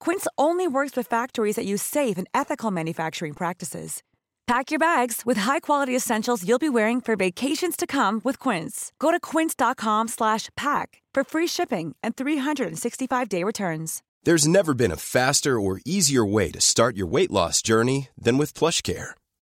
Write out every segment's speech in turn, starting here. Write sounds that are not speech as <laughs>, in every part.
Quince only works with factories that use safe and ethical manufacturing practices. Pack your bags with high-quality essentials you'll be wearing for vacations to come with Quince. Go to quince.com/pack for free shipping and 365-day returns. There's never been a faster or easier way to start your weight loss journey than with PlushCare.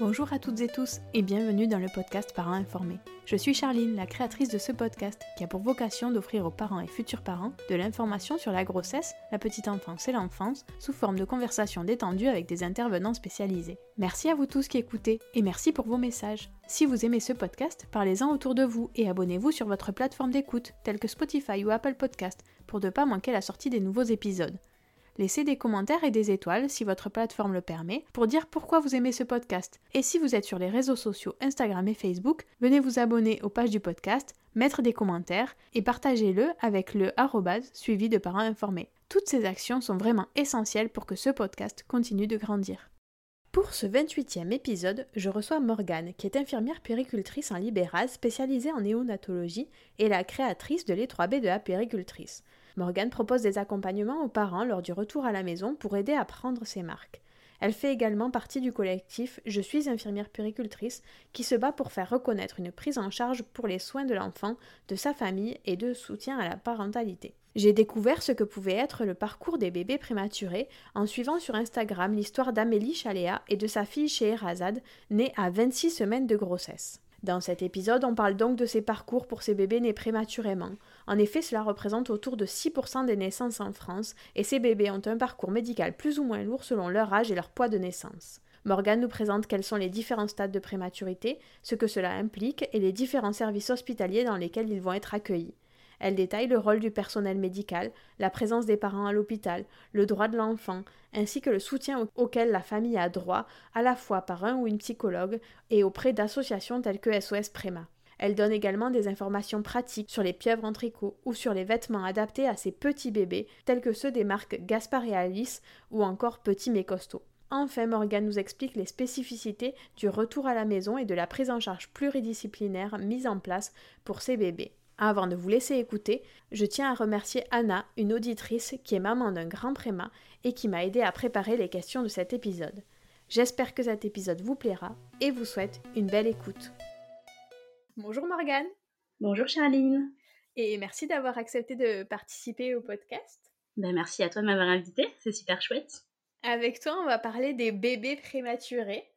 Bonjour à toutes et tous et bienvenue dans le podcast Parents informés. Je suis Charline, la créatrice de ce podcast qui a pour vocation d'offrir aux parents et futurs parents de l'information sur la grossesse, la petite enfance et l'enfance sous forme de conversations détendues avec des intervenants spécialisés. Merci à vous tous qui écoutez et merci pour vos messages. Si vous aimez ce podcast, parlez-en autour de vous et abonnez-vous sur votre plateforme d'écoute telle que Spotify ou Apple Podcast pour ne pas manquer la sortie des nouveaux épisodes. Laissez des commentaires et des étoiles si votre plateforme le permet pour dire pourquoi vous aimez ce podcast. Et si vous êtes sur les réseaux sociaux Instagram et Facebook, venez vous abonner aux pages du podcast, mettre des commentaires et partagez-le avec le arrobase suivi de parents informés. Toutes ces actions sont vraiment essentielles pour que ce podcast continue de grandir. Pour ce 28e épisode, je reçois Morgane, qui est infirmière péricultrice en libéral spécialisée en néonatologie et la créatrice de l'E3B de la péricultrice. Morgane propose des accompagnements aux parents lors du retour à la maison pour aider à prendre ses marques. Elle fait également partie du collectif Je suis infirmière péricultrice qui se bat pour faire reconnaître une prise en charge pour les soins de l'enfant, de sa famille et de soutien à la parentalité. J'ai découvert ce que pouvait être le parcours des bébés prématurés en suivant sur Instagram l'histoire d'Amélie Chaléa et de sa fille Scheherazade, née à 26 semaines de grossesse. Dans cet épisode, on parle donc de ces parcours pour ces bébés nés prématurément. En effet, cela représente autour de 6% des naissances en France, et ces bébés ont un parcours médical plus ou moins lourd selon leur âge et leur poids de naissance. Morgane nous présente quels sont les différents stades de prématurité, ce que cela implique et les différents services hospitaliers dans lesquels ils vont être accueillis. Elle détaille le rôle du personnel médical, la présence des parents à l'hôpital, le droit de l'enfant, ainsi que le soutien auquel la famille a droit, à la fois par un ou une psychologue et auprès d'associations telles que SOS Préma. Elle donne également des informations pratiques sur les pieuvres en tricot ou sur les vêtements adaptés à ces petits bébés, tels que ceux des marques Gaspard et Alice ou encore Petit mais. Enfin, Morgane nous explique les spécificités du retour à la maison et de la prise en charge pluridisciplinaire mise en place pour ces bébés. Avant de vous laisser écouter, je tiens à remercier Anna, une auditrice qui est maman d'un grand préma et qui m'a aidé à préparer les questions de cet épisode. J'espère que cet épisode vous plaira et vous souhaite une belle écoute. Bonjour Morgane. Bonjour Charline. Et merci d'avoir accepté de participer au podcast. Ben, merci à toi de m'avoir invité, c'est super chouette. Avec toi, on va parler des bébés prématurés.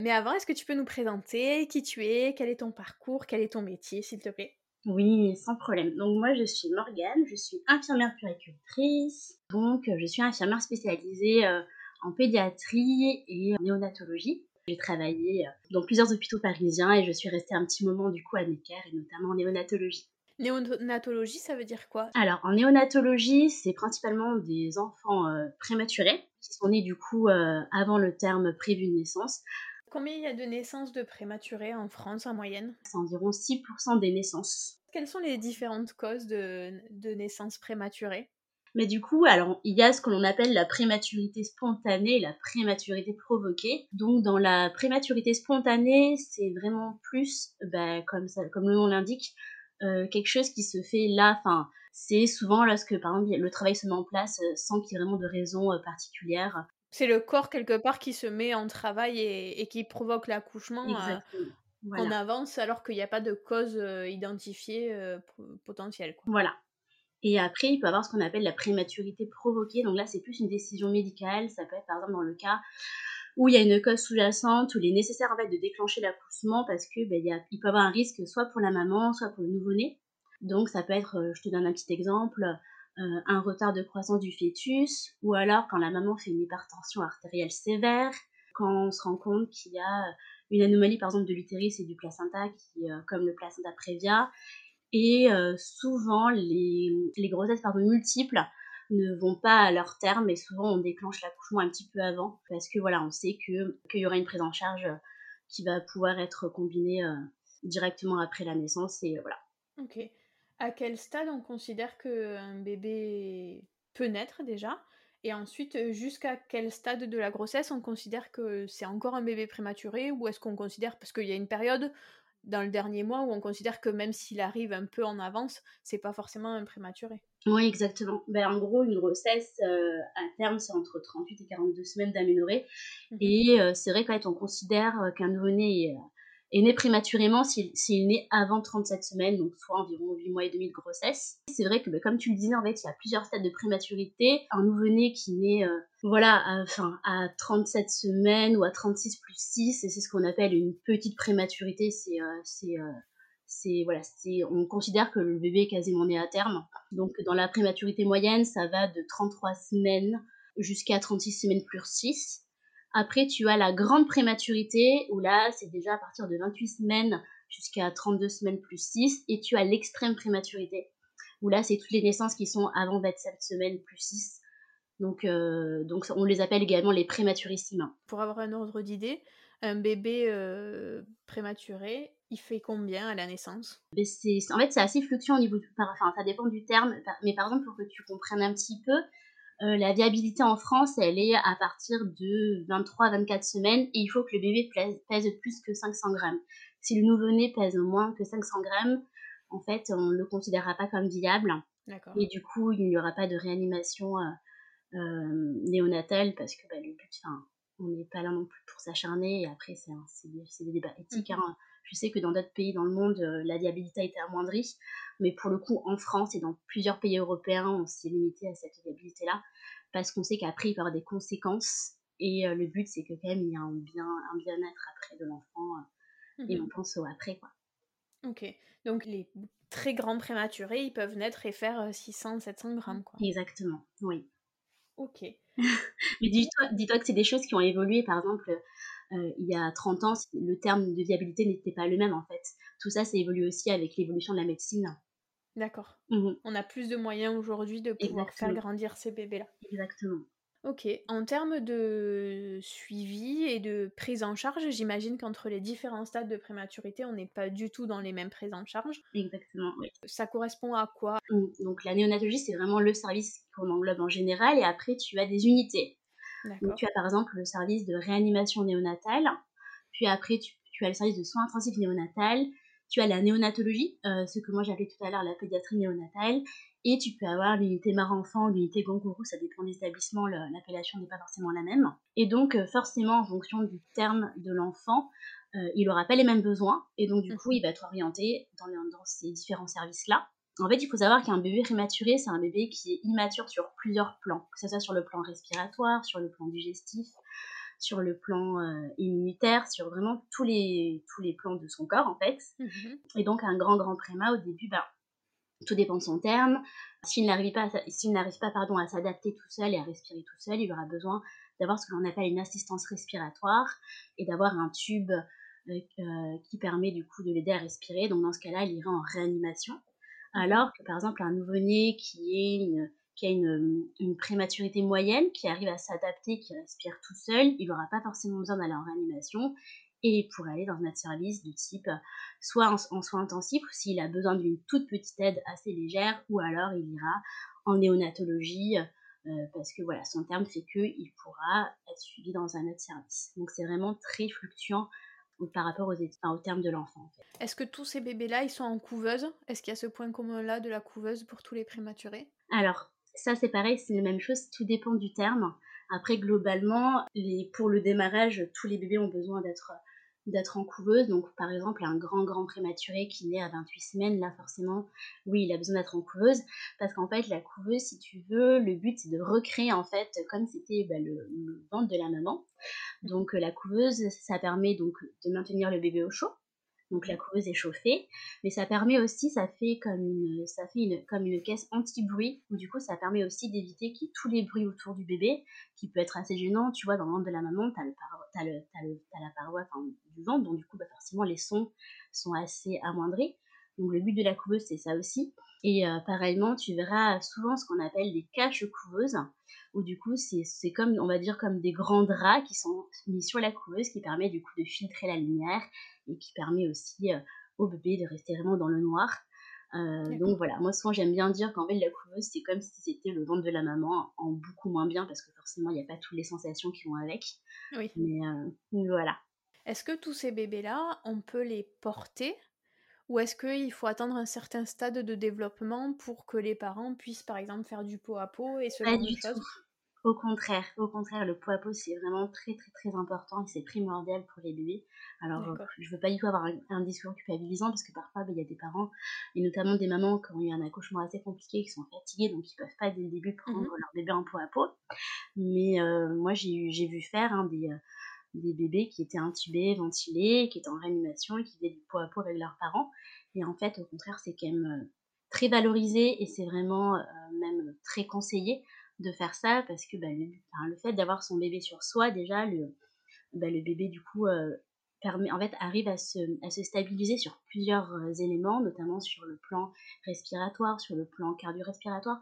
Mais avant, est-ce que tu peux nous présenter qui tu es, quel est ton parcours, quel est ton métier, s'il te plaît? Oui, sans problème. Donc moi, je suis Morgane, je suis infirmière puricultrice. Donc, je suis infirmière spécialisée euh, en pédiatrie et en néonatologie. J'ai travaillé euh, dans plusieurs hôpitaux parisiens et je suis restée un petit moment du coup à Necker et notamment en néonatologie. Néonatologie, ça veut dire quoi? Alors, en néonatologie, c'est principalement des enfants euh, prématurés qui sont nés du coup avant le terme prévu de naissance. Combien il y a de naissances de prématurés en France en moyenne? C'est environ 6% des naissances. Quelles sont les différentes causes de, de naissances prématurées? Mais du coup, alors il y a ce que l'on appelle la prématurité spontanée et la prématurité provoquée. Donc dans la prématurité spontanée, c'est vraiment plus, bah, comme, ça, comme le nom l'indique, quelque chose qui se fait là, enfin, c'est souvent lorsque, par exemple, le travail se met en place sans qu'il y ait vraiment de raison particulière. C'est le corps quelque part qui se met en travail et, qui provoque l'accouchement en avance alors qu'il n'y a pas de cause identifiée potentielle. Voilà. Et après, il peut avoir ce qu'on appelle la prématurité provoquée. Donc là, c'est plus une décision médicale. Ça peut être par exemple dans le cas où il y a une cause sous-jacente, où il est nécessaire en fait de déclencher l'accouchement parce que ben, il, peut avoir un risque soit pour la maman, soit pour le nouveau-né. Donc ça peut être, je te donne un petit exemple, euh, un retard de croissance du fœtus, ou alors quand la maman fait une hypertension artérielle sévère, quand on se rend compte qu'il y a une anomalie par exemple de l'utérus et du placenta, qui, euh, comme le placenta prévia, et euh, souvent les, les grossesses pardon, multiples ne vont pas à leur terme et souvent on déclenche l'accouchement un petit peu avant parce que voilà on sait que qu'il y aura une prise en charge qui va pouvoir être combinée directement après la naissance et voilà. Ok à quel stade on considère qu'un bébé peut naître déjà? Et ensuite, euh, jusqu'à quel stade de la grossesse on considère que c'est encore un bébé prématuré? Ou est-ce qu'on considère, parce qu'il y a une période dans le dernier mois où on considère que même s'il arrive un peu en avance, c'est pas forcément un prématuré? Oui, exactement. Ben, en gros, une grossesse euh, à terme, c'est entre 38 et 42 semaines d'aménorrhée. Mmh et euh, c'est vrai qu'en on considère qu'un nouveau-né est est né prématurément s'il né avant 37 semaines, donc soit environ 8 mois et demi de grossesse. C'est vrai que, bah, comme tu le disais, en fait, il y a plusieurs stades de prématurité. Un nouveau-né qui naît, euh, voilà, à, enfin, à 37 semaines ou à 36 plus 6, et c'est ce qu'on appelle une petite prématurité, c'est... Euh, euh, c'est voilà, on considère que le bébé est quasiment né à terme. Donc dans la prématurité moyenne, ça va de 33 semaines jusqu'à 36 semaines plus 6. Après, tu as la grande prématurité, où là, c'est déjà à partir de 28 semaines jusqu'à 32 semaines plus 6. Et tu as l'extrême prématurité, où là, c'est toutes les naissances qui sont avant 27 semaines plus 6. Donc, euh, donc on les appelle également les prématurissimes. Pour avoir un ordre d'idée, un bébé euh, prématuré, il fait combien à la naissance? En fait, c'est assez fluctuant au niveau du... Enfin, ça dépend du terme. Mais par exemple, pour que tu comprennes un petit peu, euh, la viabilité en France, elle est à partir de 23-24 semaines et il faut que le bébé pèse, plus que 500 grammes. Si le nouveau-né pèse moins que 500 grammes, en fait, on ne le considérera pas comme viable. Et du coup, il n'y aura pas de réanimation euh, euh, néonatale parce que bah, le but, enfin, on n'est pas là non plus pour s'acharner. Et après, c'est des, débats éthiques. Mhm. Hein. Je sais que dans d'autres pays dans le monde, euh, la viabilité a été amoindrie, mais pour le coup, en France et dans plusieurs pays européens, on s'est limité à cette viabilité-là, parce qu'on sait qu'après, il va y avoir des conséquences, et euh, le but, c'est que quand même, il y a un bien, un bien-être après de l'enfant, euh, et mhm. on pense au après, quoi. Ok, donc les très grands prématurés, ils peuvent naître et faire 600-700 grammes, quoi. Exactement, oui. Ok. <laughs> Mais dis-toi dis que c'est des choses qui ont évolué. Par exemple, euh, il y a 30 ans, le terme de viabilité n'était pas le même en fait. Tout ça, ça évolue aussi avec l'évolution de la médecine. D'accord. Mmh On a plus de moyens aujourd'hui de pouvoir faire grandir ces bébés-là. Exactement. Ok. En termes de suivi et de prise en charge, j'imagine qu'entre les différents stades de prématurité, on n'est pas du tout dans les mêmes prises en charge. Exactement, oui. Ça correspond à quoi? Mmh. Donc la néonatologie, c'est vraiment le service qu'on englobe en général, et après, tu as des unités. Donc tu as par exemple le service de réanimation néonatale, puis après, tu, as le service de soins intensifs néonatal, tu as la néonatologie, euh, ce que moi j'appelais tout à l'heure la pédiatrie néonatale, et tu peux avoir l'unité mère-enfant, l'unité gangourou, ça dépend des établissements, l'appellation n'est pas forcément la même. Et donc, euh, forcément, en fonction du terme de l'enfant, euh, il n'aura pas les mêmes besoins, et donc, du coup, il va être orienté dans, dans ces différents services-là. En fait, il faut savoir qu'un bébé prématuré, c'est un bébé qui est immature sur plusieurs plans, que ce soit sur le plan respiratoire, sur le plan digestif, sur le plan euh, immunitaire, sur vraiment tous les, tous les plans de son corps, en fait. Mhm. Et donc, un grand, grand préma, au début, bah, tout dépend de son terme. S'il n'arrive pas, s'il n'arrive pas pardon, à s'adapter tout seul et à respirer tout seul, il aura besoin d'avoir ce que l'on appelle une assistance respiratoire et d'avoir un tube euh, euh, qui permet du coup de l'aider à respirer. Donc dans ce cas-là, il ira en réanimation. Alors que par exemple un nouveau-né qui, a une, prématurité moyenne, qui arrive à s'adapter, qui respire tout seul, il n'aura pas forcément besoin d'aller en réanimation et pour aller dans notre service de type soit en, soins intensifs s'il a besoin d'une toute petite aide assez légère ou alors il ira en néonatologie euh, parce que voilà son terme fait qu'il pourra être suivi dans un autre service. Donc c'est vraiment très fluctuant par rapport aux, au terme de l'enfant. Est-ce que tous ces bébés-là, ils sont en couveuse? Est-ce qu'il y a ce point commun-là de la couveuse pour tous les prématurés? Alors, ça c'est pareil, c'est la même chose, tout dépend du terme. Après, globalement, les, pour le démarrage, tous les bébés ont besoin d'être d'être en couveuse. Donc, par exemple, un grand, grand prématuré qui naît à 28 semaines, là, forcément, oui, il a besoin d'être en couveuse. Parce qu'en fait, la couveuse, si tu veux, le but, c'est de recréer, en fait, comme c'était bah, le, ventre de la maman. Donc, la couveuse, ça permet donc de maintenir le bébé au chaud donc la couveuse est chauffée, mais ça permet aussi, ça fait comme une, ça comme une caisse anti-bruit, où du coup ça permet aussi d'éviter qu'il tous les bruits autour du bébé, qui peut être assez gênant, tu vois, dans ventre de la maman, t'as, le, le, le, la paroi du ventre, donc du coup bah, forcément les sons sont assez amoindris, donc le but de la couveuse c'est ça aussi, et euh, pareillement tu verras souvent ce qu'on appelle des caches couveuses, où du coup c'est comme on va dire comme des grands draps qui sont mis sur la couveuse qui permet du coup de filtrer la lumière et qui permet aussi euh, au bébé de rester vraiment dans le noir. Euh, donc voilà, moi souvent j'aime bien dire qu'en fait la couveuse c'est comme si c'était le ventre de la maman en beaucoup moins bien parce que forcément il n'y a pas toutes les sensations qui vont avec. Oui. Mais voilà. Est-ce que tous ces bébés-là, on peut les porter ou est-ce qu'il faut attendre un certain stade de développement pour que les parents puissent par exemple faire du pot à pot et ce genre de choses? Au contraire, au contraire, le poids à peau, c'est vraiment très très très important et c'est primordial pour les bébés. Alors, je veux pas du tout avoir un, discours culpabilisant parce que parfois, bah, il y a des parents, et notamment des mamans qui ont eu un accouchement assez compliqué, qui sont fatigués, donc ils peuvent pas dès le début prendre mmh leur bébé en poids à peau. Mais euh, moi, j'ai vu faire hein, des, euh, des bébés qui étaient intubés, ventilés, qui étaient en réanimation et qui faisaient du poids à peau avec leurs parents. Et en fait, au contraire, c'est quand même euh, très valorisé et c'est vraiment même très conseillé de faire ça parce que bah, le, fait d'avoir son bébé sur soi, déjà, le, bah, bébé, du coup, euh, permet, en fait, arrive à se, stabiliser sur plusieurs euh, éléments, notamment sur le plan respiratoire, sur le plan cardio-respiratoire.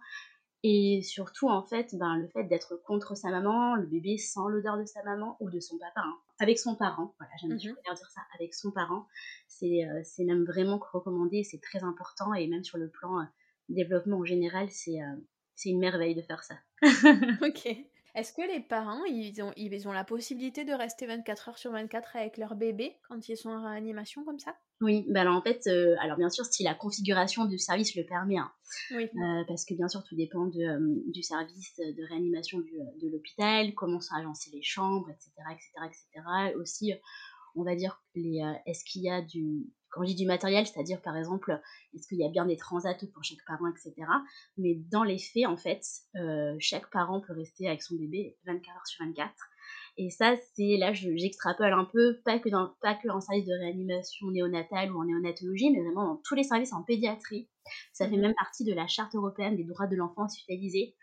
Et surtout, en fait, ben, le fait d'être contre sa maman, le bébé sent l'odeur de sa maman ou de son papa, hein. avec son parent. Voilà, j'aime bien mmh dire ça, avec son parent. C'est euh, c'est même vraiment recommandé, c'est très important. Et même sur le plan développement en général, c'est c'est une merveille de faire ça. <laughs> ok. Est-ce que les parents, ils ont, ils ont la possibilité de rester 24 heures sur 24 avec leur bébé quand ils sont en réanimation comme ça? Oui, bah alors en fait, euh, alors bien sûr, si la configuration du service le permet, hein. oui. Euh, parce que bien sûr, tout dépend de, euh, du service de réanimation du, de l'hôpital, comment sont agencées les chambres, etc., etc., etc. Aussi, on va dire, est-ce qu'il y a du, quand je dis du matériel, c'est-à-dire par exemple, est-ce qu'il y a bien des transats pour chaque parent, etc. Mais dans les faits, en fait, euh, chaque parent peut rester avec son bébé 24 heures sur 24. Et ça, c'est là, j'extrapole un peu, pas que, dans, pas que en service de réanimation néonatale ou en néonatologie, mais vraiment dans tous les services en pédiatrie. Ça fait mmh même partie de la Charte européenne des droits de l'enfant hospitalisé,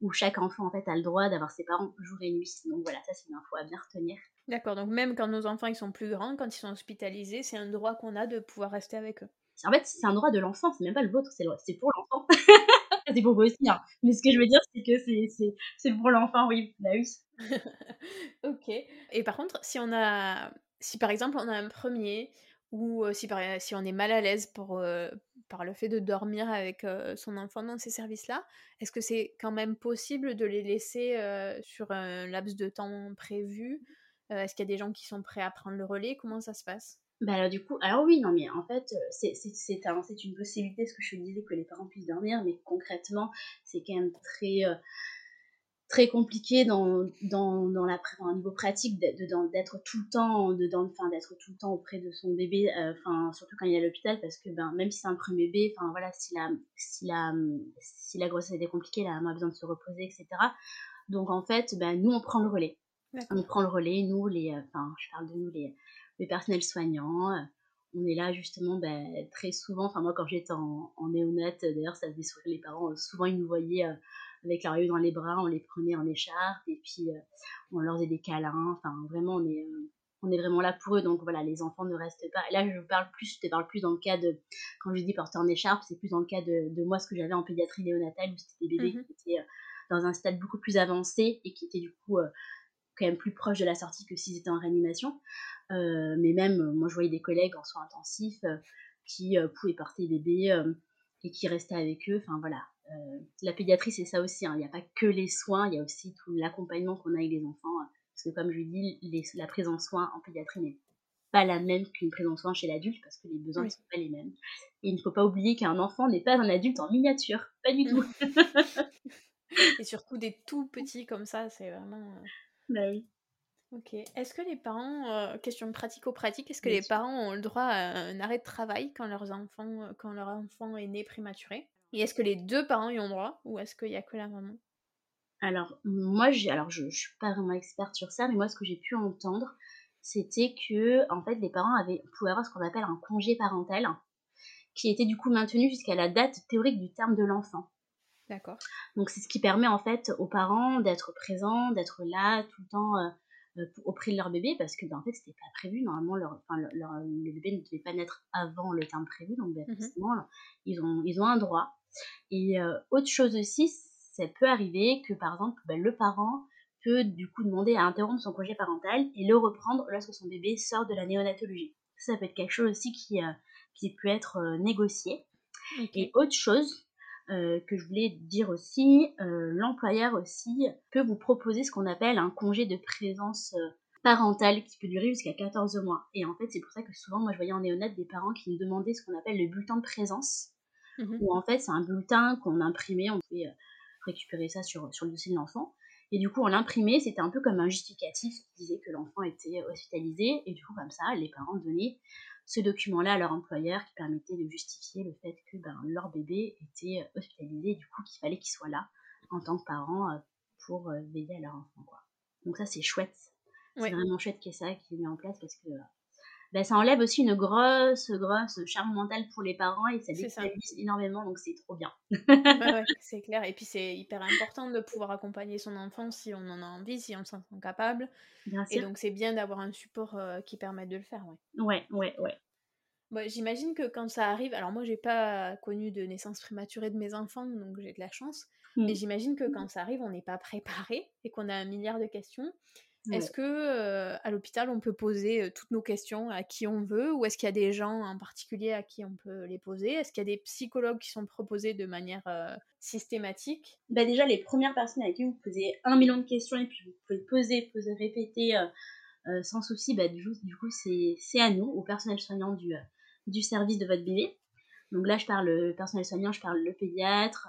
où chaque enfant en fait a le droit d'avoir ses parents jour et nuit. Donc voilà, ça c'est une info à bien retenir. D'accord, donc même quand nos enfants ils sont plus grands, quand ils sont hospitalisés, c'est un droit qu'on a de pouvoir rester avec eux. En fait, c'est un droit de l'enfant, c'est même pas le vôtre, c'est pour l'enfant. <laughs> c'est pour vous aussi, hein. Mais ce que je veux dire, c'est que c'est pour l'enfant, oui. Bah <laughs> oui. ok. Et par contre, si on a. Si par exemple on a un premier, ou si, par, si on est mal à l'aise pour, par le fait de dormir avec son enfant dans ces services-là, est-ce que c'est quand même possible de les laisser sur un laps de temps prévu euh, est-ce qu'il y a des gens qui sont prêts à prendre le relais? Comment ça se passe? Bah alors du coup, alors oui, non mais en fait, euh, c'est une possibilité, ce que je disais, que les parents puissent dormir, mais concrètement, c'est quand même très, euh, très compliqué dans, dans, dans la, un niveau pratique d'être tout le temps, enfin d'être tout le temps auprès de son bébé, surtout quand il est à l'hôpital, parce que ben, même si c'est un premier bébé, voilà, si la, si, la, si la grossesse était compliquée, la maman a besoin de se reposer, etc. Donc en fait, ben, nous on prend le relais. On prend le relais, nous, les, euh, enfin, je parle de nous, les, les personnels soignants. Euh, on est là justement ben, très souvent. Enfin, moi, quand j'étais en, en néonat, d'ailleurs, ça faisait sourire les parents. Souvent, ils nous voyaient euh, avec leur bébé dans les bras, on les prenait en écharpe et puis on leur faisait des câlins. Enfin, vraiment, on est, on est vraiment là pour eux. Donc voilà, les enfants ne restent pas. Et là, je vous parle plus, je te parle plus dans le cas de, quand je dis porter en écharpe, c'est plus dans le cas de, de moi, ce que j'avais en pédiatrie néonatale, où c'était des bébés mmh qui étaient dans un stade beaucoup plus avancé et qui étaient du coup quand même plus proche de la sortie que s'ils étaient en réanimation. Euh, mais même, euh, moi, je voyais des collègues en soins intensifs euh, qui pouvaient porter des bébés et qui restaient avec eux. Enfin, voilà. la pédiatrie, c'est ça aussi. Hein. Il n'y a pas que les soins, il y a aussi tout l'accompagnement qu'on a avec les enfants. parce que, comme je dis, la prise en soins en pédiatrie n'est pas la même qu'une prise en soin chez l'adulte parce que les besoins ne sont pas les mêmes. Et il ne faut pas oublier qu'un enfant n'est pas un adulte en miniature, pas du tout. <laughs> Et surtout des tout petits comme ça, c'est vraiment. Bah oui. Ok. Est-ce que les parents, euh, question pratico-pratique, est-ce que les parents ont le droit à un arrêt de travail quand, leurs enfants, euh, quand leur enfant est né prématuré? Et est-ce que les deux parents y ont droit ou est-ce qu'il n'y a que la maman? Alors, moi, j'ai, alors je ne suis pas vraiment experte sur ça, mais moi, ce que j'ai pu entendre, c'était que en fait, les parents avaient, pouvaient avoir ce qu'on appelle un congé parental qui était du coup maintenu jusqu'à la date théorique du terme de l'enfant. D'accord. Donc c'est ce qui permet en fait aux parents d'être présents, d'être là tout le temps euh, euh, auprès de leur bébé parce que ben, en fait c'était pas prévu normalement leur, le bébé ne devait pas naître avant le terme prévu donc ben, mmh ils ont ils ont un droit. Et euh, autre chose aussi, ça peut arriver que par exemple ben, le parent peut du coup demander à interrompre son congé parental et le reprendre lorsque son bébé sort de la néonatologie. Ça, peut être quelque chose aussi qui, qui peut être négocié. Et autre chose, euh, que je voulais dire aussi, euh, l'employeur aussi peut vous proposer ce qu'on appelle un congé de présence euh, parentale qui peut durer jusqu'à 14 mois. Et en fait, c'est pour ça que souvent, moi, je voyais en néonat des parents qui me demandaient ce qu'on appelle le bulletin de présence, mmh où en fait, c'est un bulletin qu'on imprimait, on pouvait récupérer ça sur, sur le dossier de l'enfant. Et du coup, on l'imprimait, c'était un peu comme un justificatif qui disait que l'enfant était hospitalisé. Et du coup, comme ça, les parents donnaient ce document-là à leur employeur qui permettait de justifier le fait que ben, leur bébé était hospitalisé et du coup qu'il fallait qu'il soit là en tant que parent euh, pour euh, veiller à leur enfant. Quoi. Donc ça c'est chouette. C'est vraiment chouette qu'il y ait ça qui est mis en place parce que ben, ça enlève aussi une grosse, grosse charme mentale pour les parents et ça déstabilise énormément, donc c'est trop bien. <laughs> c'est clair. Et puis c'est hyper important de pouvoir accompagner son enfant si on en a envie, si on se sent capable. Bien et donc c'est bien d'avoir un support euh, qui permette de le faire. Ouais, ouais, ouais. ouais. J'imagine que quand ça arrive, alors moi j'ai pas connu de naissance prématurée de mes enfants, donc j'ai de la chance, mais mmh. j'imagine que quand ça arrive, on n'est pas préparé et qu'on a un milliard de questions. Est-ce que euh, à l'hôpital on peut poser euh, toutes nos questions à qui on veut ou est-ce qu'il y a des gens en particulier à qui on peut les poser? Est-ce qu'il y a des psychologues qui sont proposés de manière euh, systématique? Bah Déjà, les premières personnes à qui vous posez un million de questions et puis vous pouvez poser, poser, répéter sans souci, bah, du, du coup, c'est à nous, au personnel soignant du, du service de votre bébé. Donc là, je parle personnel soignant, je parle le pédiatre,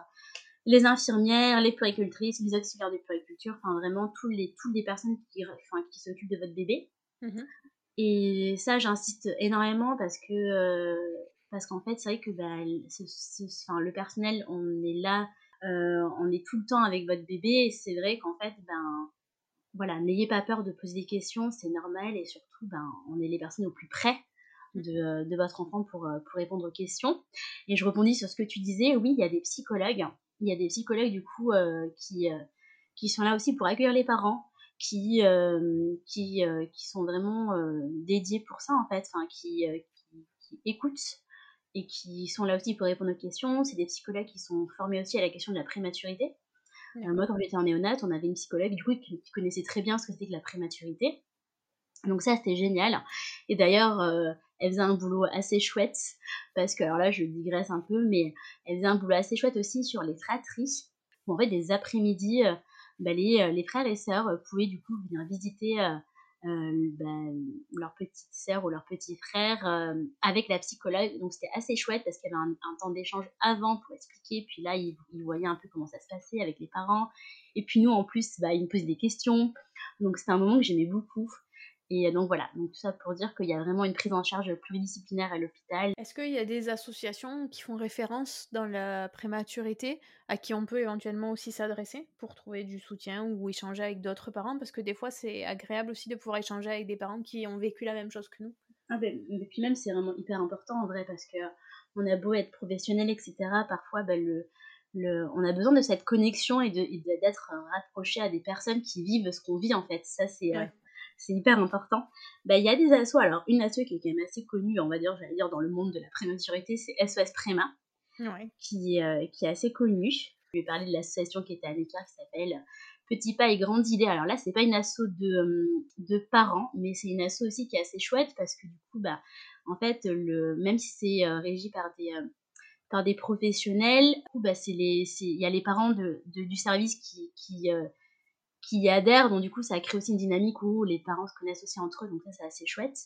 les infirmières, les puéricultrices, les auxiliaires de puériculture, enfin vraiment tous les, toutes les personnes qui, enfin, qui s'occupent de votre bébé. Mmh Et ça, j'insiste énormément parce que euh, parce qu'en fait, c'est vrai que bah, enfin, le personnel, on est là, euh, on est tout le temps avec votre bébé. Et c'est vrai qu'en fait, ben voilà, n'ayez pas peur de poser des questions, c'est normal et surtout, ben on est les personnes au plus près de, de votre enfant pour, pour répondre aux questions. Et je rebondis sur ce que tu disais, oui, il y a des psychologues il y a des psychologues du coup euh, qui, euh, qui sont là aussi pour accueillir les parents, qui, euh, qui, qui sont vraiment dédiés pour ça en fait, enfin, qui, qui, écoutent et qui sont là aussi pour répondre aux questions. C'est des psychologues qui sont formés aussi à la question de la prématurité. moi, quand j'étais en néonat, on avait une psychologue du coup qui, connaissait très bien ce que c'était que la prématurité. Donc ça, c'était génial. Et d'ailleurs, elle faisait un boulot assez chouette, parce que, alors là, je digresse un peu, mais elle faisait un boulot assez chouette aussi sur les fratries, en fait, des après-midi, euh, bah, les, euh, les, frères et sœurs euh, pouvaient du coup venir visiter bah, leur petite sœur ou leur petit frère avec la psychologue. Donc c'était assez chouette parce qu'il y avait un, temps d'échange avant pour expliquer. Puis là, ils, voyaient un peu comment ça se passait avec les parents. Et puis nous, en plus, bah, ils nous posaient des questions. Donc c'était un moment que j'aimais beaucoup. Et donc voilà, donc tout ça pour dire qu'il y a vraiment une prise en charge pluridisciplinaire à l'hôpital. Est-ce qu'il y a des associations qui font référence dans la prématurité à qui on peut éventuellement aussi s'adresser pour trouver du soutien ou échanger avec d'autres parents? Parce que des fois c'est agréable aussi de pouvoir échanger avec des parents qui ont vécu la même chose que nous. Ah ben, et puis même c'est vraiment hyper important en vrai parce que on a beau être professionnel etc. Parfois ben, le, le, on a besoin de cette connexion et d'être rapproché à des personnes qui vivent ce qu'on vit en fait. Ça c'est... Euh, c'est hyper important. Bah, il y a des assos, alors une asso qui est quand même assez connue, on va dire, j'allais dire, dans le monde de la prématurité, c'est SOS Préma, qui, euh, qui est assez connue. Je vais parler de l'association qui était à l'écart qui s'appelle Petit pas et grande idée. Alors là, c'est pas une asso de, euh, de parents, mais c'est une asso aussi qui est assez chouette parce que du coup, bah, en fait, le, même si c'est euh, régi par des, par des professionnels, bah, il y a les parents de, du service qui, qui, qui y adhèrent. Donc, du coup, ça crée aussi une dynamique où les parents se connaissent aussi entre eux. Donc, ça, c'est assez chouette.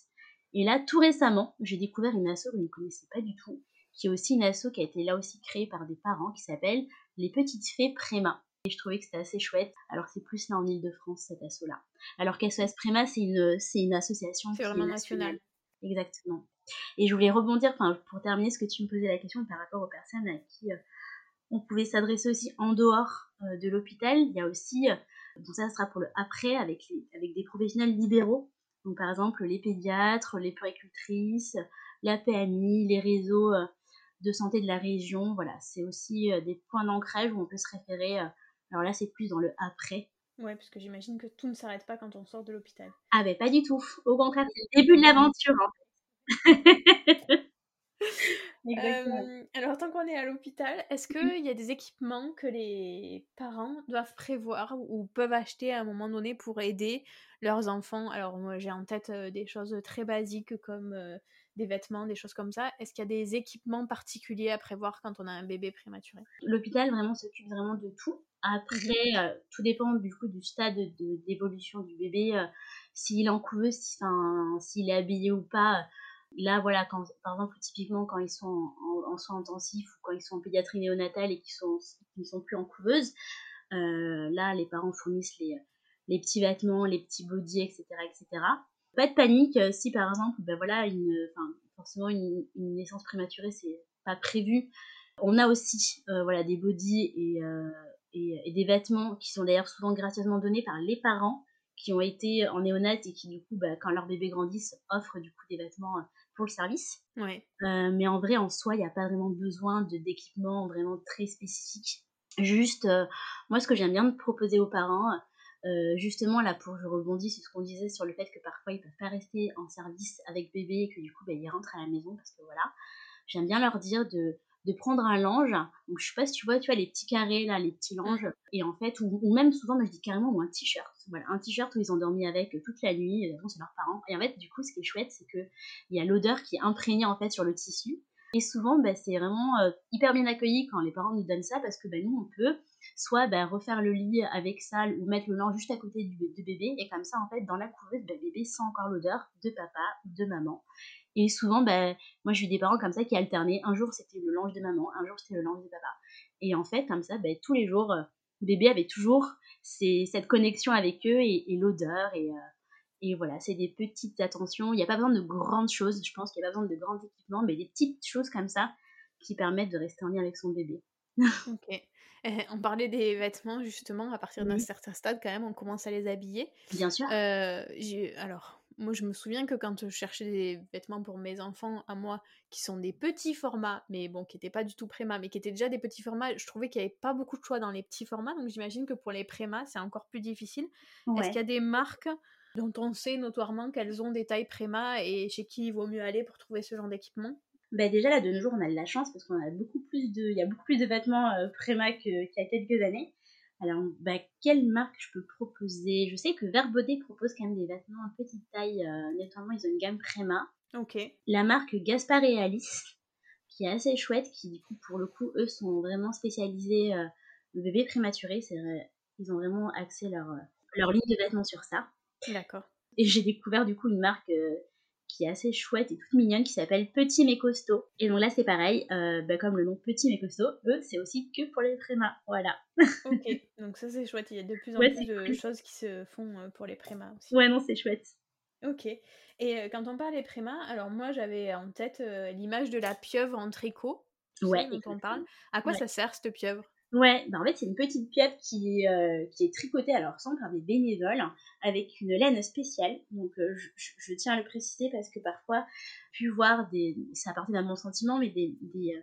Et là, tout récemment, j'ai découvert une asso que je ne connaissais pas du tout, qui est aussi une asso qui a été là aussi créée par des parents, qui s'appelle Les Petites Fées Préma. Et je trouvais que c'était assez chouette. Alors c'est plus là en Ile-de-France, cette asso-là. Alors qu'SOS Préma, c'est une, c'est une association. C'est vraiment national. Exactement. Et je voulais rebondir, pour terminer ce que tu me posais la question par rapport aux personnes à qui euh, on pouvait s'adresser aussi en dehors euh, de l'hôpital. Il y a aussi, euh, bon ça sera pour le après, avec, les, avec des professionnels libéraux. Donc par exemple les pédiatres, les puricultrices, la PMI, les réseaux de santé de la région. Voilà, c'est aussi des points d'ancrage où on peut se référer. alors là, c'est plus dans le après. Ouais, parce que j'imagine que tout ne s'arrête pas quand on sort de l'hôpital. Ah ben pas du tout. Au contraire, c'est le début de l'aventure. Hein. <laughs> Euh, alors, tant qu'on est à l'hôpital, est-ce qu'il y a des équipements que les parents doivent prévoir ou peuvent acheter à un moment donné pour aider leurs enfants? Alors, moi, j'ai en tête euh, des choses très basiques comme euh, des vêtements, des choses comme ça. Est-ce qu'il y a des équipements particuliers à prévoir quand on a un bébé prématuré? L'hôpital vraiment s'occupe vraiment de tout. Après, mmh tout dépend du coup du stade d'évolution du bébé, s'il est en couveuse, s'il est habillé ou pas Là, voilà, par exemple, typiquement quand ils sont en, soins intensifs ou quand ils sont en pédiatrie néonatale et qu'ils ne sont plus en couveuse, euh, là, les parents fournissent les, les petits vêtements, les petits bodys, etc., etc. Pas de panique euh, si, par exemple, ben voilà, une, forcément une, naissance prématurée, c'est pas prévu. On a aussi, euh, voilà, des bodys et, et, des vêtements qui sont d'ailleurs souvent gracieusement donnés par les parents qui ont été en néonat et qui, du coup, ben, quand leur bébé grandissent, offrent du coup des vêtements pour le service. Ouais. Euh, mais en vrai, en soi, il n'y a pas vraiment besoin d'équipement vraiment très spécifique. Juste, euh, moi, ce que j'aime bien proposer aux parents, euh, justement, là, pour je rebondis sur ce qu'on disait sur le fait que parfois ils peuvent pas rester en service avec bébé et que du coup, bah, ils rentrent à la maison parce que voilà, j'aime bien leur dire de de prendre un lange. Donc, je sais pas si tu vois, tu vois, les petits carrés, là, les petits langes. Et en fait, ou, même souvent, moi, je dis carrément, ou un t-shirt. Voilà, un t-shirt où ils ont dormi avec toute la nuit. Et c'est leurs parents. Et en fait, du coup, ce qui est chouette, c'est que il y a l'odeur qui est imprégnée, en fait, sur le tissu. Et souvent, bah, c'est vraiment euh, hyper bien accueilli quand les parents nous donnent ça parce que bah, nous, on peut soit bah, refaire le lit avec ça ou mettre le lange juste à côté du, bébé. Et comme ça, en fait, dans la couveuse, bah, bébé sent encore l'odeur de papa ou de maman. Et souvent, ben, moi, j'ai eu des parents comme ça qui alternaient. Un jour, c'était le linge de maman, un jour, c'était le linge de papa. Et en fait, comme ça, ben, tous les jours, euh, le bébé avait toujours cette connexion avec eux et, l'odeur. Et, euh, et voilà, c'est des petites attentions. Il n'y a pas besoin de grandes choses. Je pense qu'il n'y a pas besoin de grands équipements, mais des petites choses comme ça qui permettent de rester en lien avec son bébé. <laughs> ok. Eh, on parlait des vêtements, justement, à partir d'un certain stade, quand même, on commence à les habiller. Bien sûr. Euh, alors, moi, je me souviens que quand je cherchais des vêtements pour mes enfants, à moi, qui sont des petits formats, mais bon, qui n'étaient pas du tout préma, mais qui étaient déjà des petits formats, je trouvais qu'il n'y avait pas beaucoup de choix dans les petits formats, donc j'imagine que pour les préma, c'est encore plus difficile. Est-ce qu'il y a des marques dont on sait notoirement qu'elles ont des tailles préma et chez qui il vaut mieux aller pour trouver ce genre d'équipement? Bah déjà là de nos jours on a de la chance parce qu'on a beaucoup plus de il y a beaucoup plus de vêtements euh, préma qu'il y a quelques années alors, bah, quelle marque je peux proposer? Je sais que Verbaudet propose quand même des vêtements en petite taille, euh, notamment ils ont une gamme Préma. Ok. La marque Gaspard et Alice, qui est assez chouette, qui du coup, pour le coup, eux sont vraiment spécialisés euh, le bébé prématuré. C'est ils ont vraiment axé leur, euh, leur ligne de vêtements sur ça. D'accord. Et j'ai découvert du coup une marque qui est assez chouette et toute mignonne, qui s'appelle Petit mais costaud. Et donc là, c'est pareil, euh, bah, comme le nom Petit mais costaud, eux, c'est aussi que pour les prémas. Voilà. <laughs> ok, donc ça c'est chouette. Il y a de plus en plus de choses qui se font euh, pour les prémas aussi. Ouais, non, c'est chouette. Ok. Et euh, quand on parle des prémas, alors moi j'avais en tête l'image de la pieuvre en tricot. Ouais. Dont on parle. À quoi ça sert cette pieuvre? Ouais, bah en fait c'est une petite pieuvre qui, euh, qui est tricotée alors sans par des bénévoles avec une laine spéciale. Donc euh, je, tiens à le préciser parce que parfois pu voir des, ça appartient à mon sentiment, mais des, des, euh,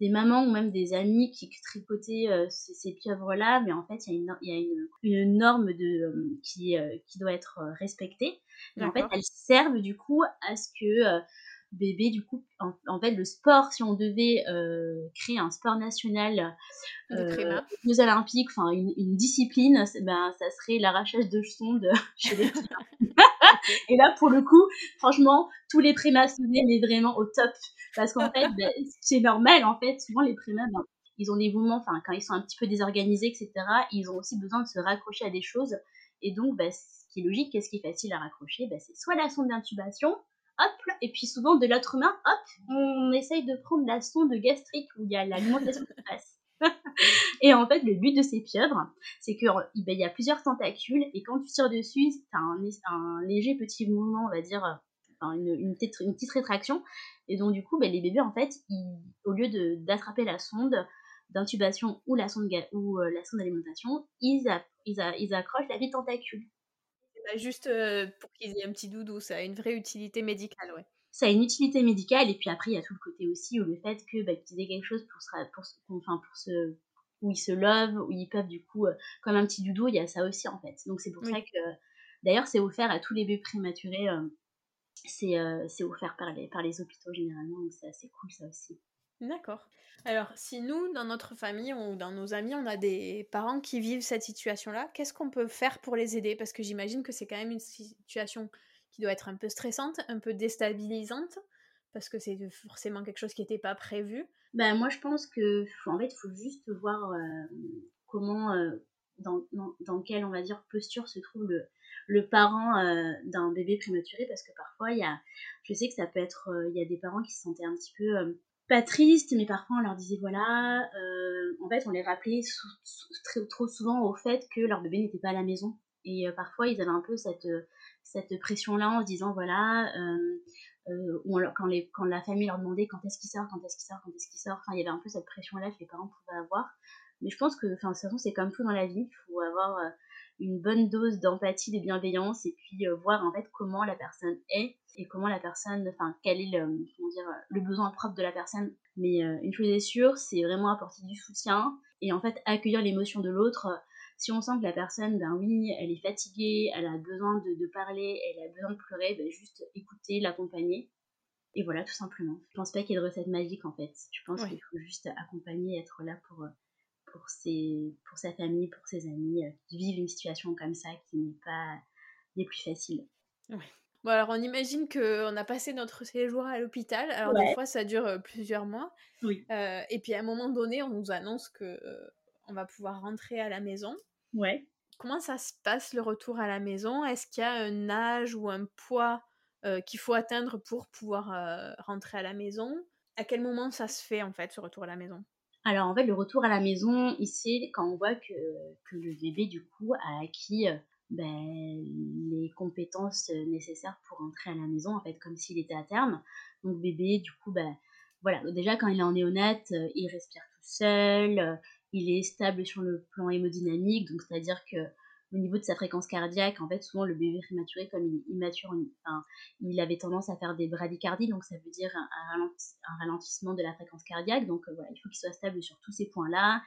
des, mamans ou même des amis qui tricotaient ces, ces pieuvres-là, mais en fait il y a une, y a une, une norme de, qui, qui doit être respectée. Et en fait elles servent du coup à ce que bébé, du coup, en, fait, le sport, si on devait euh, créer un sport national euh, aux Olympiques, enfin une, discipline, ben, ça serait l'arrachage de sondes <laughs> chez les. <laughs> Et là, pour le coup, franchement, tous les prémas mais vraiment au top. Parce qu'en fait, ben, c'est normal, en fait, souvent les prémas, ben, ils ont des mouvements, enfin, quand ils sont un petit peu désorganisés, etc., ils ont aussi besoin de se raccrocher à des choses. Et donc, ben, ce qui est logique, qu'est-ce qui est facile à raccrocher? Ben, C'est soit la sonde d'intubation, hop, et puis souvent de l'autre main, hop, on essaye de prendre la sonde gastrique où il y a l'alimentation qui passe. <laughs> et en fait, le but de ces pieuvres, c'est qu'il ben, y a plusieurs tentacules, et quand tu tires dessus, tu as un, léger petit mouvement, on va dire, une, petite, rétraction. Et donc, du coup, ben, les bébés, en fait, au lieu d'attraper la sonde d'intubation ou la sonde, ou, euh, la sonde d'alimentation, ils, ils, accrochent la vie tentacule. Bah, juste euh, pour qu'ils aient un petit doudou, ça a une vraie utilité médicale, ouais. Ça a une utilité médicale, et puis après, il y a tout le côté aussi, où le fait que bah, qu'ils aient quelque chose pour, pour, enfin, pour se où ils se lovent, où ils peuvent du coup, euh, comme un petit doudou, il y a ça aussi en fait. Donc c'est pour ça que, d'ailleurs, c'est offert à tous les bébés prématurés c'est offert par les, par les hôpitaux généralement, donc c'est assez cool ça aussi. D'accord. Alors, si nous, dans notre famille ou dans nos amis, on a des parents qui vivent cette situation-là, qu'est-ce qu'on peut faire pour les aider? Parce que j'imagine que c'est quand même une situation qui doit être un peu stressante, un peu déstabilisante, parce que c'est forcément quelque chose qui n'était pas prévu. Ben, moi, je pense que fait, il faut juste voir euh, comment, euh, dans, dans, quelle, on va dire, posture se trouve le, le parent euh, d'un bébé prématuré parce que parfois il y a je sais que ça peut être il y a des parents qui se sentaient un petit peu pas tristes mais parfois on leur disait voilà en fait on les rappelait trop souvent au fait que leur bébé n'était pas à la maison et parfois ils avaient un peu cette cette pression là en se disant voilà ou quand, les, quand la famille leur demandait quand est-ce qu'il sort, quand est-ce qu'il sort, quand est-ce qu'il sort. Enfin, il y avait un peu cette pression-là que les parents pouvaient avoir. Mais je pense que, enfin, de toute façon, c'est comme tout dans la vie. Il faut avoir une bonne dose d'empathie, de bienveillance et puis euh, voir en fait comment la personne est et comment la personne, enfin quel est le, comment dire, le besoin propre de la personne. Mais euh, une chose est sûre, c'est vraiment apporter du soutien et en fait accueillir l'émotion de l'autre. Si on sent que la personne, ben oui, elle est fatiguée, elle a besoin de, parler, elle a besoin de pleurer, ben juste écouter, l'accompagner. Et voilà, tout simplement. Je pense pas qu'il y ait de recette magique en fait. Je pense qu'il faut juste accompagner, être là pour, euh, pour, ses, pour sa famille, pour ses amis euh, qui vivent une situation comme ça qui n'est pas des plus faciles. Bon, alors on imagine qu'on a passé notre séjour à l'hôpital. Alors, des fois, ça dure euh, plusieurs mois. Oui. Euh, et puis, à un moment donné, on nous annonce que on va pouvoir rentrer à la maison. Ouais. Comment ça se passe le retour à la maison? Est-ce qu'il y a un âge ou un poids qu'il faut atteindre pour pouvoir rentrer à la maison? À quel moment ça se fait, en fait, ce retour à la maison? Alors en fait, le retour à la maison, ici, quand on voit que, que le bébé, du coup, a acquis euh, ben, les compétences nécessaires pour entrer à la maison, en fait, comme s'il était à terme. Donc bébé, du coup, ben, voilà, déjà quand il est en néonate, euh, il respire tout seul, euh, il est stable sur le plan hémodynamique, donc c'est-à-dire que au niveau de sa fréquence cardiaque, en fait, souvent le bébé prématuré, comme il est immature, il avait tendance à faire des bradycardies, donc ça veut dire un, ralentissement de la fréquence cardiaque. Donc euh, voilà, il faut qu'il soit stable sur tous ces points-là,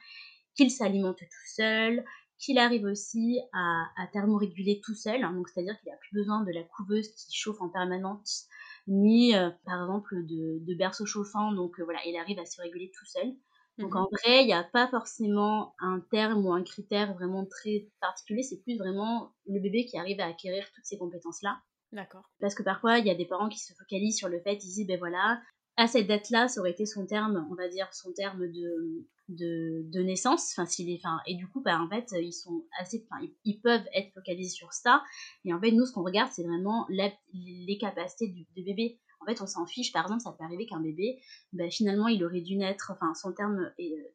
qu'il s'alimente tout seul, qu'il arrive aussi à, thermoréguler tout seul, hein, donc c'est-à-dire qu'il n'a plus besoin de la couveuse qui chauffe en permanence, ni euh, par exemple de, de berceau chauffant, donc euh, voilà, il arrive à se réguler tout seul. Donc mmh en vrai, il n'y a pas forcément un terme ou un critère vraiment très particulier, c'est plus vraiment le bébé qui arrive à acquérir toutes ces compétences-là. D'accord. Parce que parfois, il y a des parents qui se focalisent sur le fait, ils disent, ben voilà, à cette date-là, ça aurait été son terme, on va dire, son terme de, de, naissance. Enfin, s'il est, enfin, et du coup, ben, en fait, ils sont assez, enfin, ils, peuvent être focalisés sur ça. Et en fait, nous, ce qu'on regarde, c'est vraiment les capacités du, du bébé en fait, on s'en fiche. Par exemple, ça peut arriver qu'un bébé, ben, finalement, il aurait dû naître, enfin, son terme,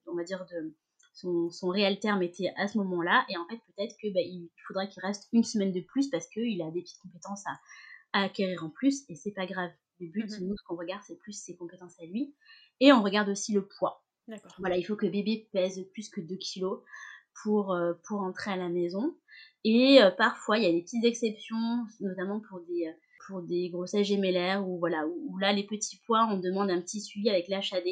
on va dire, de, son, réel terme était à ce moment-là. Et en fait, peut-être qu'il ben, il faudra qu'il reste une semaine de plus parce qu'il a des petites compétences à, acquérir en plus. Et c'est pas grave. Le but, mmh nous, ce qu'on regarde, c'est plus ses compétences à lui. Et on regarde aussi le poids. Voilà, il faut que le bébé pèse plus que 2 kilos pour, euh, pour entrer à la maison. Et euh, parfois, il y a des petites exceptions, notamment pour des, euh, pour des grossesses gémellaires ou voilà où, là les petits poids on demande un petit suivi avec l'HAD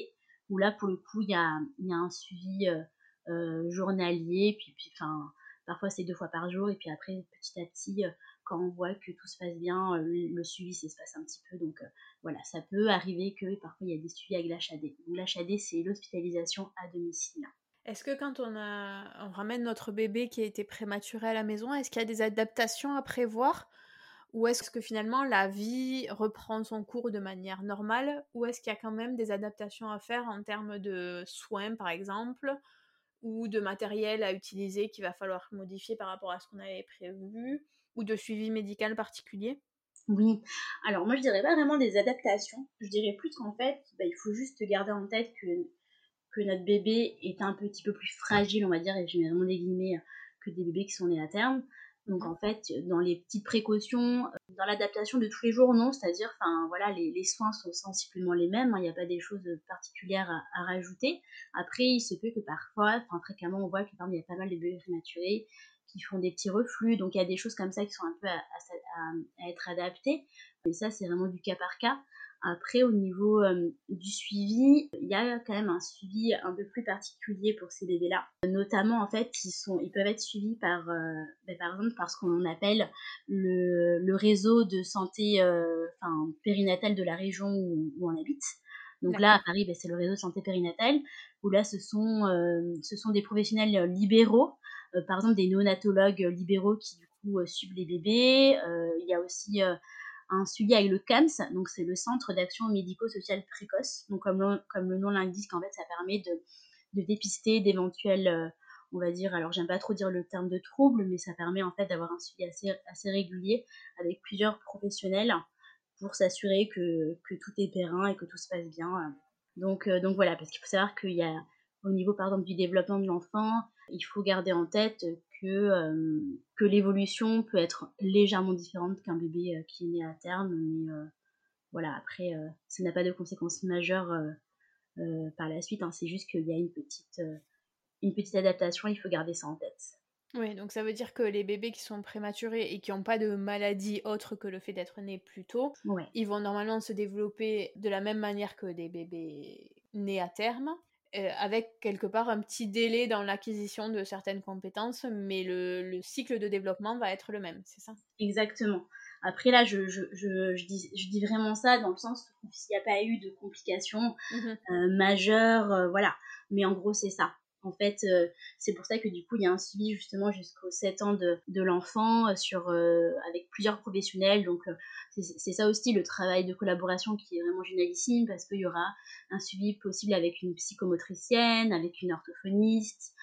où là pour le coup il y a, y a, un suivi euh, euh, journalier puis puis enfin parfois c'est deux fois par jour et puis après petit à petit euh, quand on voit que tout se passe bien le, suivi s'espace un petit peu. Donc voilà ça peut arriver que parfois il y a des suivis avec l'HAD l'HAD c'est l'hospitalisation à domicile. Est-ce que quand on, a, on ramène notre bébé qui a été prématuré à la maison, est-ce qu'il y a des adaptations à prévoir ou est-ce que finalement la vie reprend son cours de manière normale? Ou est-ce qu'il y a quand même des adaptations à faire en termes de soins par exemple ou de matériel à utiliser qu'il va falloir modifier par rapport à ce qu'on avait prévu ou de suivi médical particulier? Oui, alors moi je dirais pas vraiment des adaptations, je dirais plus qu'en fait, bah, il faut juste garder en tête que, que notre bébé est un petit peu plus fragile, on va dire, et je mets vraiment des guillemets, que des bébés qui sont nés à terme. Donc en fait, dans les petites précautions, euh, dans l'adaptation de tous les jours, non, c'est-à-dire, enfin voilà, les, soins sont sensiblement les mêmes, hein, il n'y a pas des choses particulières à, rajouter. Après, il se peut que parfois, enfin fréquemment, on voit que il y a pas mal de bébés prématurés qui font des petits reflux, donc il y a des choses comme ça qui sont un peu à être adaptées. Mais ça, c'est vraiment du cas par cas. Après, au niveau euh, du suivi, il y a quand même un suivi un peu plus particulier pour ces bébés-là. Notamment, en fait, ils, sont, ils peuvent être suivis par, euh, ben, par exemple, par ce qu'on appelle le, le, réseau de santé euh, enfin, périnatale de la région où, où on habite. Donc là, à Paris, ben, c'est le réseau de santé périnatale, où là, ce sont, ce sont des professionnels libéraux, par exemple des néonatologues libéraux qui, du coup, suivent les bébés. il y a aussi un suivi avec le CAMS, donc c'est le Centre d'action médico-sociale précoce. Donc comme le, comme le nom l'indique, en fait, ça permet de, de dépister d'éventuels, euh, on va dire, alors j'aime pas trop dire le terme de trouble, mais ça permet en fait d'avoir un suivi assez, assez régulier avec plusieurs professionnels pour s'assurer que, que, tout est périn et que tout se passe bien. Donc, euh, donc voilà, parce qu'il faut savoir qu'il y a au niveau par exemple du développement de l'enfant, il faut garder en tête que, euh, que l'évolution peut être légèrement différente qu'un bébé euh, qui est né à terme, mais euh, voilà, après, ça n'a pas de conséquences majeures par la suite, hein. c'est juste qu'il y a une petite, une petite adaptation, il faut garder ça en tête. Oui, donc ça veut dire que les bébés qui sont prématurés et qui n'ont pas de maladie autre que le fait d'être nés plus tôt, ils vont normalement se développer de la même manière que des bébés nés à terme. Euh, avec quelque part un petit délai dans l'acquisition de certaines compétences, mais le, le, cycle de développement va être le même, c'est ça? Exactement. Après là, je, je, je, je, dis, je dis vraiment ça dans le sens où s'il n'y a pas eu de complications mmh euh, majeures, euh, voilà. Mais en gros, c'est ça. En fait, euh, c'est pour ça que du coup, il y a un suivi justement jusqu'aux 7 ans de, l'enfant euh, euh, avec plusieurs professionnels. Donc, c'est ça aussi le travail de collaboration qui est vraiment génialissime parce qu'il y aura un suivi possible avec une psychomotricienne, avec une orthophoniste,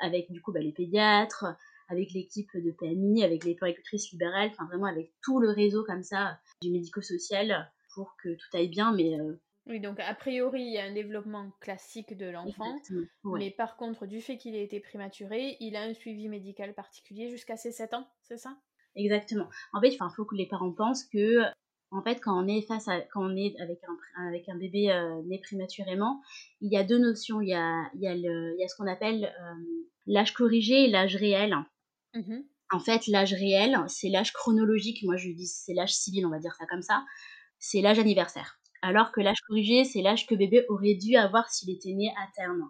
avec du coup bah, les pédiatres, avec l'équipe de PMI, avec les puéricultrices libérales, enfin vraiment avec tout le réseau comme ça du médico-social pour que tout aille bien, mais oui, donc a priori, il y a un développement classique de l'enfant, mais par contre, du fait qu'il ait été prématuré, il a un suivi médical particulier jusqu'à ses 7 ans, c'est ça? Exactement. En fait, il faut que les parents pensent que, en fait, quand on est face à, quand on est avec un, avec un bébé euh, né prématurément, il y a deux notions. Il y a, il y a, le, il y a ce qu'on appelle euh, l'âge corrigé et l'âge réel. Mmh en fait, l'âge réel, c'est l'âge chronologique. Moi, je dis c'est l'âge civil, on va dire ça comme ça. C'est l'âge anniversaire alors que l'âge corrigé, c'est l'âge que bébé aurait dû avoir s'il était né à terme.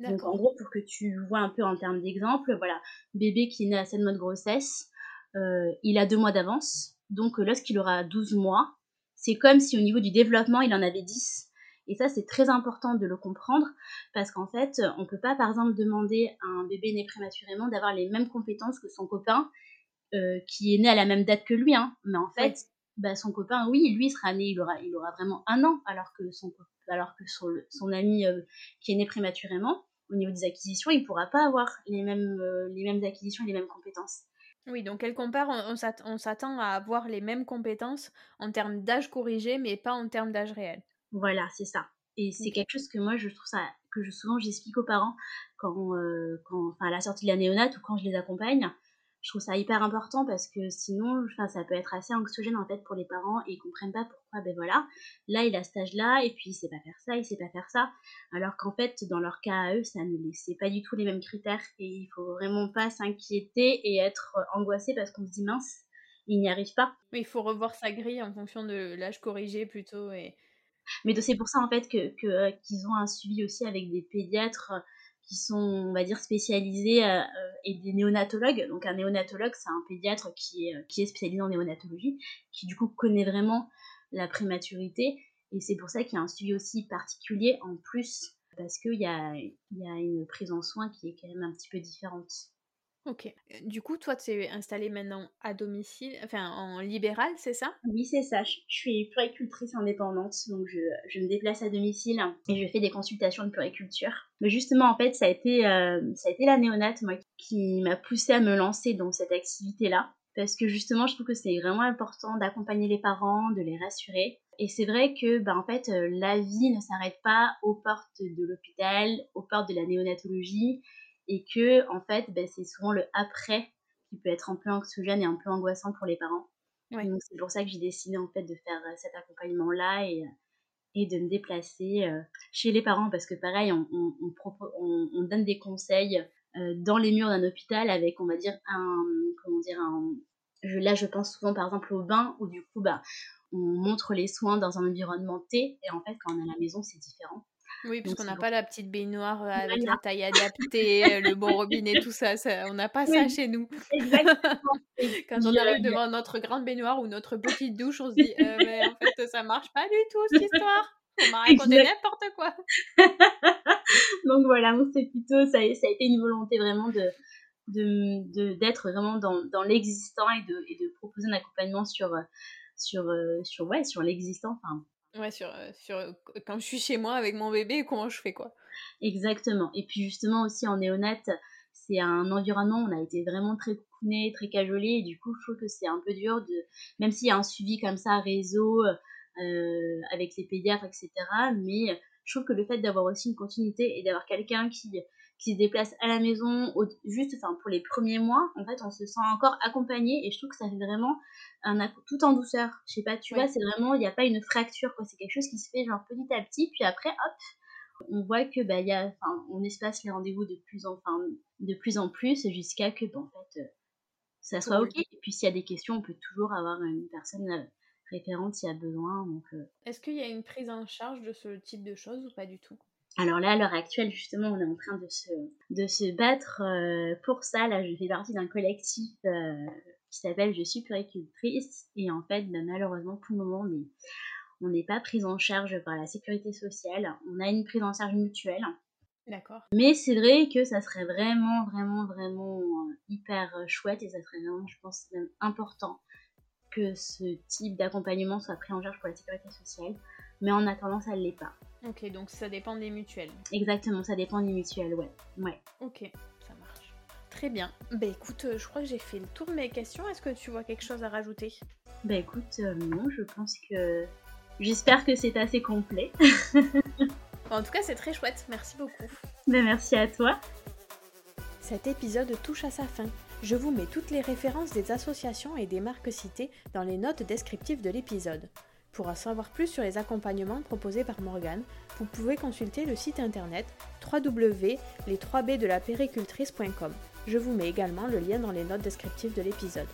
Donc en gros, pour que tu vois un peu en termes d'exemple, voilà, bébé qui est né à 7 mois de grossesse, euh, il a deux mois d'avance. Donc euh, lorsqu'il aura 12 mois, c'est comme si au niveau du développement, il en avait 10. Et ça, c'est très important de le comprendre parce qu'en fait, on ne peut pas, par exemple, demander à un bébé né prématurément d'avoir les mêmes compétences que son copain euh, qui est né à la même date que lui. Hein. Mais en fait, bah, son copain, oui, lui sera né, il aura, il aura vraiment un an, alors que son, alors que son, son ami euh, qui est né prématurément, au niveau des acquisitions, il ne pourra pas avoir les mêmes, euh, les mêmes acquisitions, les mêmes compétences. Oui, donc quelque part, on, s'attend à avoir les mêmes compétences en termes d'âge corrigé, mais pas en termes d'âge réel. Voilà, c'est ça. Et c'est quelque chose que moi, je trouve ça, que je, souvent j'explique aux parents quand, euh, quand, à la sortie de la néonate ou quand je les accompagne je trouve ça hyper important parce que sinon, enfin, ça peut être assez anxiogène en fait pour les parents et ils comprennent pas pourquoi, ben voilà, là il a cet âge-là et puis il sait pas faire ça, il sait pas faire ça, alors qu'en fait dans leur cas à eux, ça ne c'est pas du tout les mêmes critères et il faut vraiment pas s'inquiéter et être angoissé parce qu'on se dit mince, il n'y arrive pas. Mais il faut revoir sa grille en fonction de l'âge corrigé plutôt et. Mais c'est pour ça en fait que qu'ils ont un suivi aussi avec des pédiatres qui sont, on va dire, spécialisés euh, euh, et des néonatologues. Donc un néonatologue, c'est un pédiatre qui est, qui est spécialisé en néonatologie, qui du coup connaît vraiment la prématurité. Et c'est pour ça qu'il y a un suivi aussi particulier en plus, parce qu'il y a, y a une prise en soin qui est quand même un petit peu différente. Ok. Du coup, toi, tu es installée maintenant à domicile, enfin en libéral, c'est ça? Oui, c'est ça. Je, suis puricultrice indépendante, donc je, je, me déplace à domicile et je fais des consultations de puriculture. Mais justement, en fait, ça a été, euh, ça a été la néonate, moi, qui m'a poussée à me lancer dans cette activité-là. parce que justement, je trouve que c'est vraiment important d'accompagner les parents, de les rassurer. Et c'est vrai que, bah, en fait, euh, la vie ne s'arrête pas aux portes de l'hôpital, aux portes de la néonatologie, et que, en fait, bah, c'est souvent le après qui peut être un peu anxiogène et un peu angoissant pour les parents. Donc c'est pour ça que j'ai décidé en fait de faire euh, cet accompagnement-là et, et de me déplacer euh, chez les parents parce que pareil, on, on, on, on donne des conseils dans les murs d'un hôpital avec, on va dire, un, comment dire, un, je, là je pense souvent par exemple au bain où du coup, bah, on montre les soins dans un environnement T et en fait quand on est à la maison c'est différent. Oui, parce qu'on n'a pas la petite baignoire euh, avec la taille adaptée, euh, le bon robinet, tout ça. ça on n'a pas ça chez nous. Exactement. <laughs> Quand on arrive devant notre grande baignoire ou notre petite douche, on se dit euh, mais en fait ça marche pas du tout cette histoire. On m'a raconté n'importe quoi. <laughs> Donc voilà, c'est plutôt ça, ça, a été une volonté vraiment de d'être de, vraiment dans, dans l'existant et de, et de proposer un accompagnement sur sur, sur, ouais, sur l'existant. Enfin, ouais, sur, euh, sur euh, quand je suis chez moi avec mon bébé, comment je fais quoi. Exactement. Et puis justement aussi en néonat, c'est un environnement où on a été vraiment très coucouné, très cajolé. Et du coup, je trouve que c'est un peu dur de, même s'il y a un suivi comme ça, réseau, avec les pédiatres, etc. Mais je trouve que le fait d'avoir aussi une continuité et d'avoir quelqu'un qui qui se déplace à la maison, juste enfin, pour les premiers mois, en fait, on se sent encore accompagné et je trouve que ça fait vraiment un, tout en douceur. Je sais pas, tu vois, c'est vraiment, il n'y a pas une fracture, quoi. C'est quelque chose qui se fait genre petit à petit, puis après, hop, on voit que bah, y a, enfin, on espace les rendez-vous de plus en, enfin, de plus en plus jusqu'à que, bah, en fait, euh, ça soit ok. Et puis s'il y a des questions, on peut toujours avoir une personne euh, référente s'il y a besoin. Donc, euh. Est-ce qu'il y a une prise en charge de ce type de choses ou pas du tout? Alors là, à l'heure actuelle, justement, on est en train de se, de se battre euh, pour ça. Là, je fais partie d'un collectif euh, qui s'appelle Je suis puricultrice. Et en fait, ben, malheureusement, pour le moment, on n'est pas prise en charge par la sécurité sociale. On a une prise en charge mutuelle. D'accord. Mais c'est vrai que ça serait vraiment, vraiment, vraiment euh, hyper chouette et ça serait vraiment, je pense, même important que ce type d'accompagnement soit pris en charge pour la sécurité sociale. Mais en attendant, ça ne l'est pas. Ok, donc ça dépend des mutuelles. Exactement, ça dépend des mutuelles, ouais. ouais. Ok, ça marche. Très bien. Bah écoute, euh, je crois que j'ai fait le tour de mes questions. Est-ce que tu vois quelque chose à rajouter? Bah écoute, euh, non, je pense que... J'espère que c'est assez complet. <laughs> en tout cas, c'est très chouette. Merci beaucoup. Bah merci à toi. Cet épisode touche à sa fin. Je vous mets toutes les références des associations et des marques citées dans les notes descriptives de l'épisode. Pour en savoir plus sur les accompagnements proposés par Morgane, vous pouvez consulter le site internet www.les3b-de-la-péricultrice.com. Je vous mets également le lien dans les notes descriptives de l'épisode.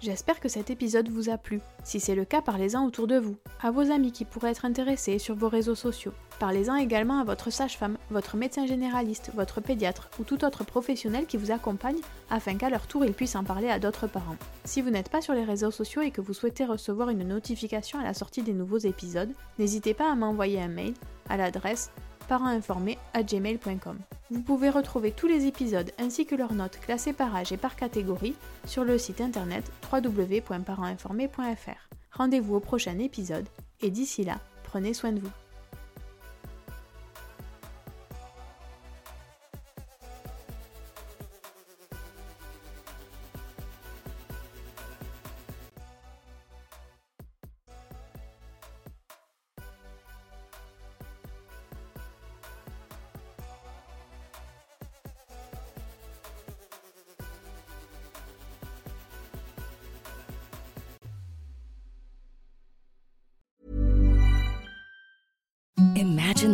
J'espère que cet épisode vous a plu. Si c'est le cas, parlez-en autour de vous, à vos amis qui pourraient être intéressés sur vos réseaux sociaux. Parlez-en également à votre sage-femme, votre médecin généraliste, votre pédiatre ou tout autre professionnel qui vous accompagne afin qu'à leur tour ils puissent en parler à d'autres parents. Si vous n'êtes pas sur les réseaux sociaux et que vous souhaitez recevoir une notification à la sortie des nouveaux épisodes, n'hésitez pas à m'envoyer un mail à l'adresse gmail.com. Vous pouvez retrouver tous les épisodes ainsi que leurs notes classées par âge et par catégorie sur le site internet www.parentinformé.fr. Rendez-vous au prochain épisode et d'ici là, prenez soin de vous.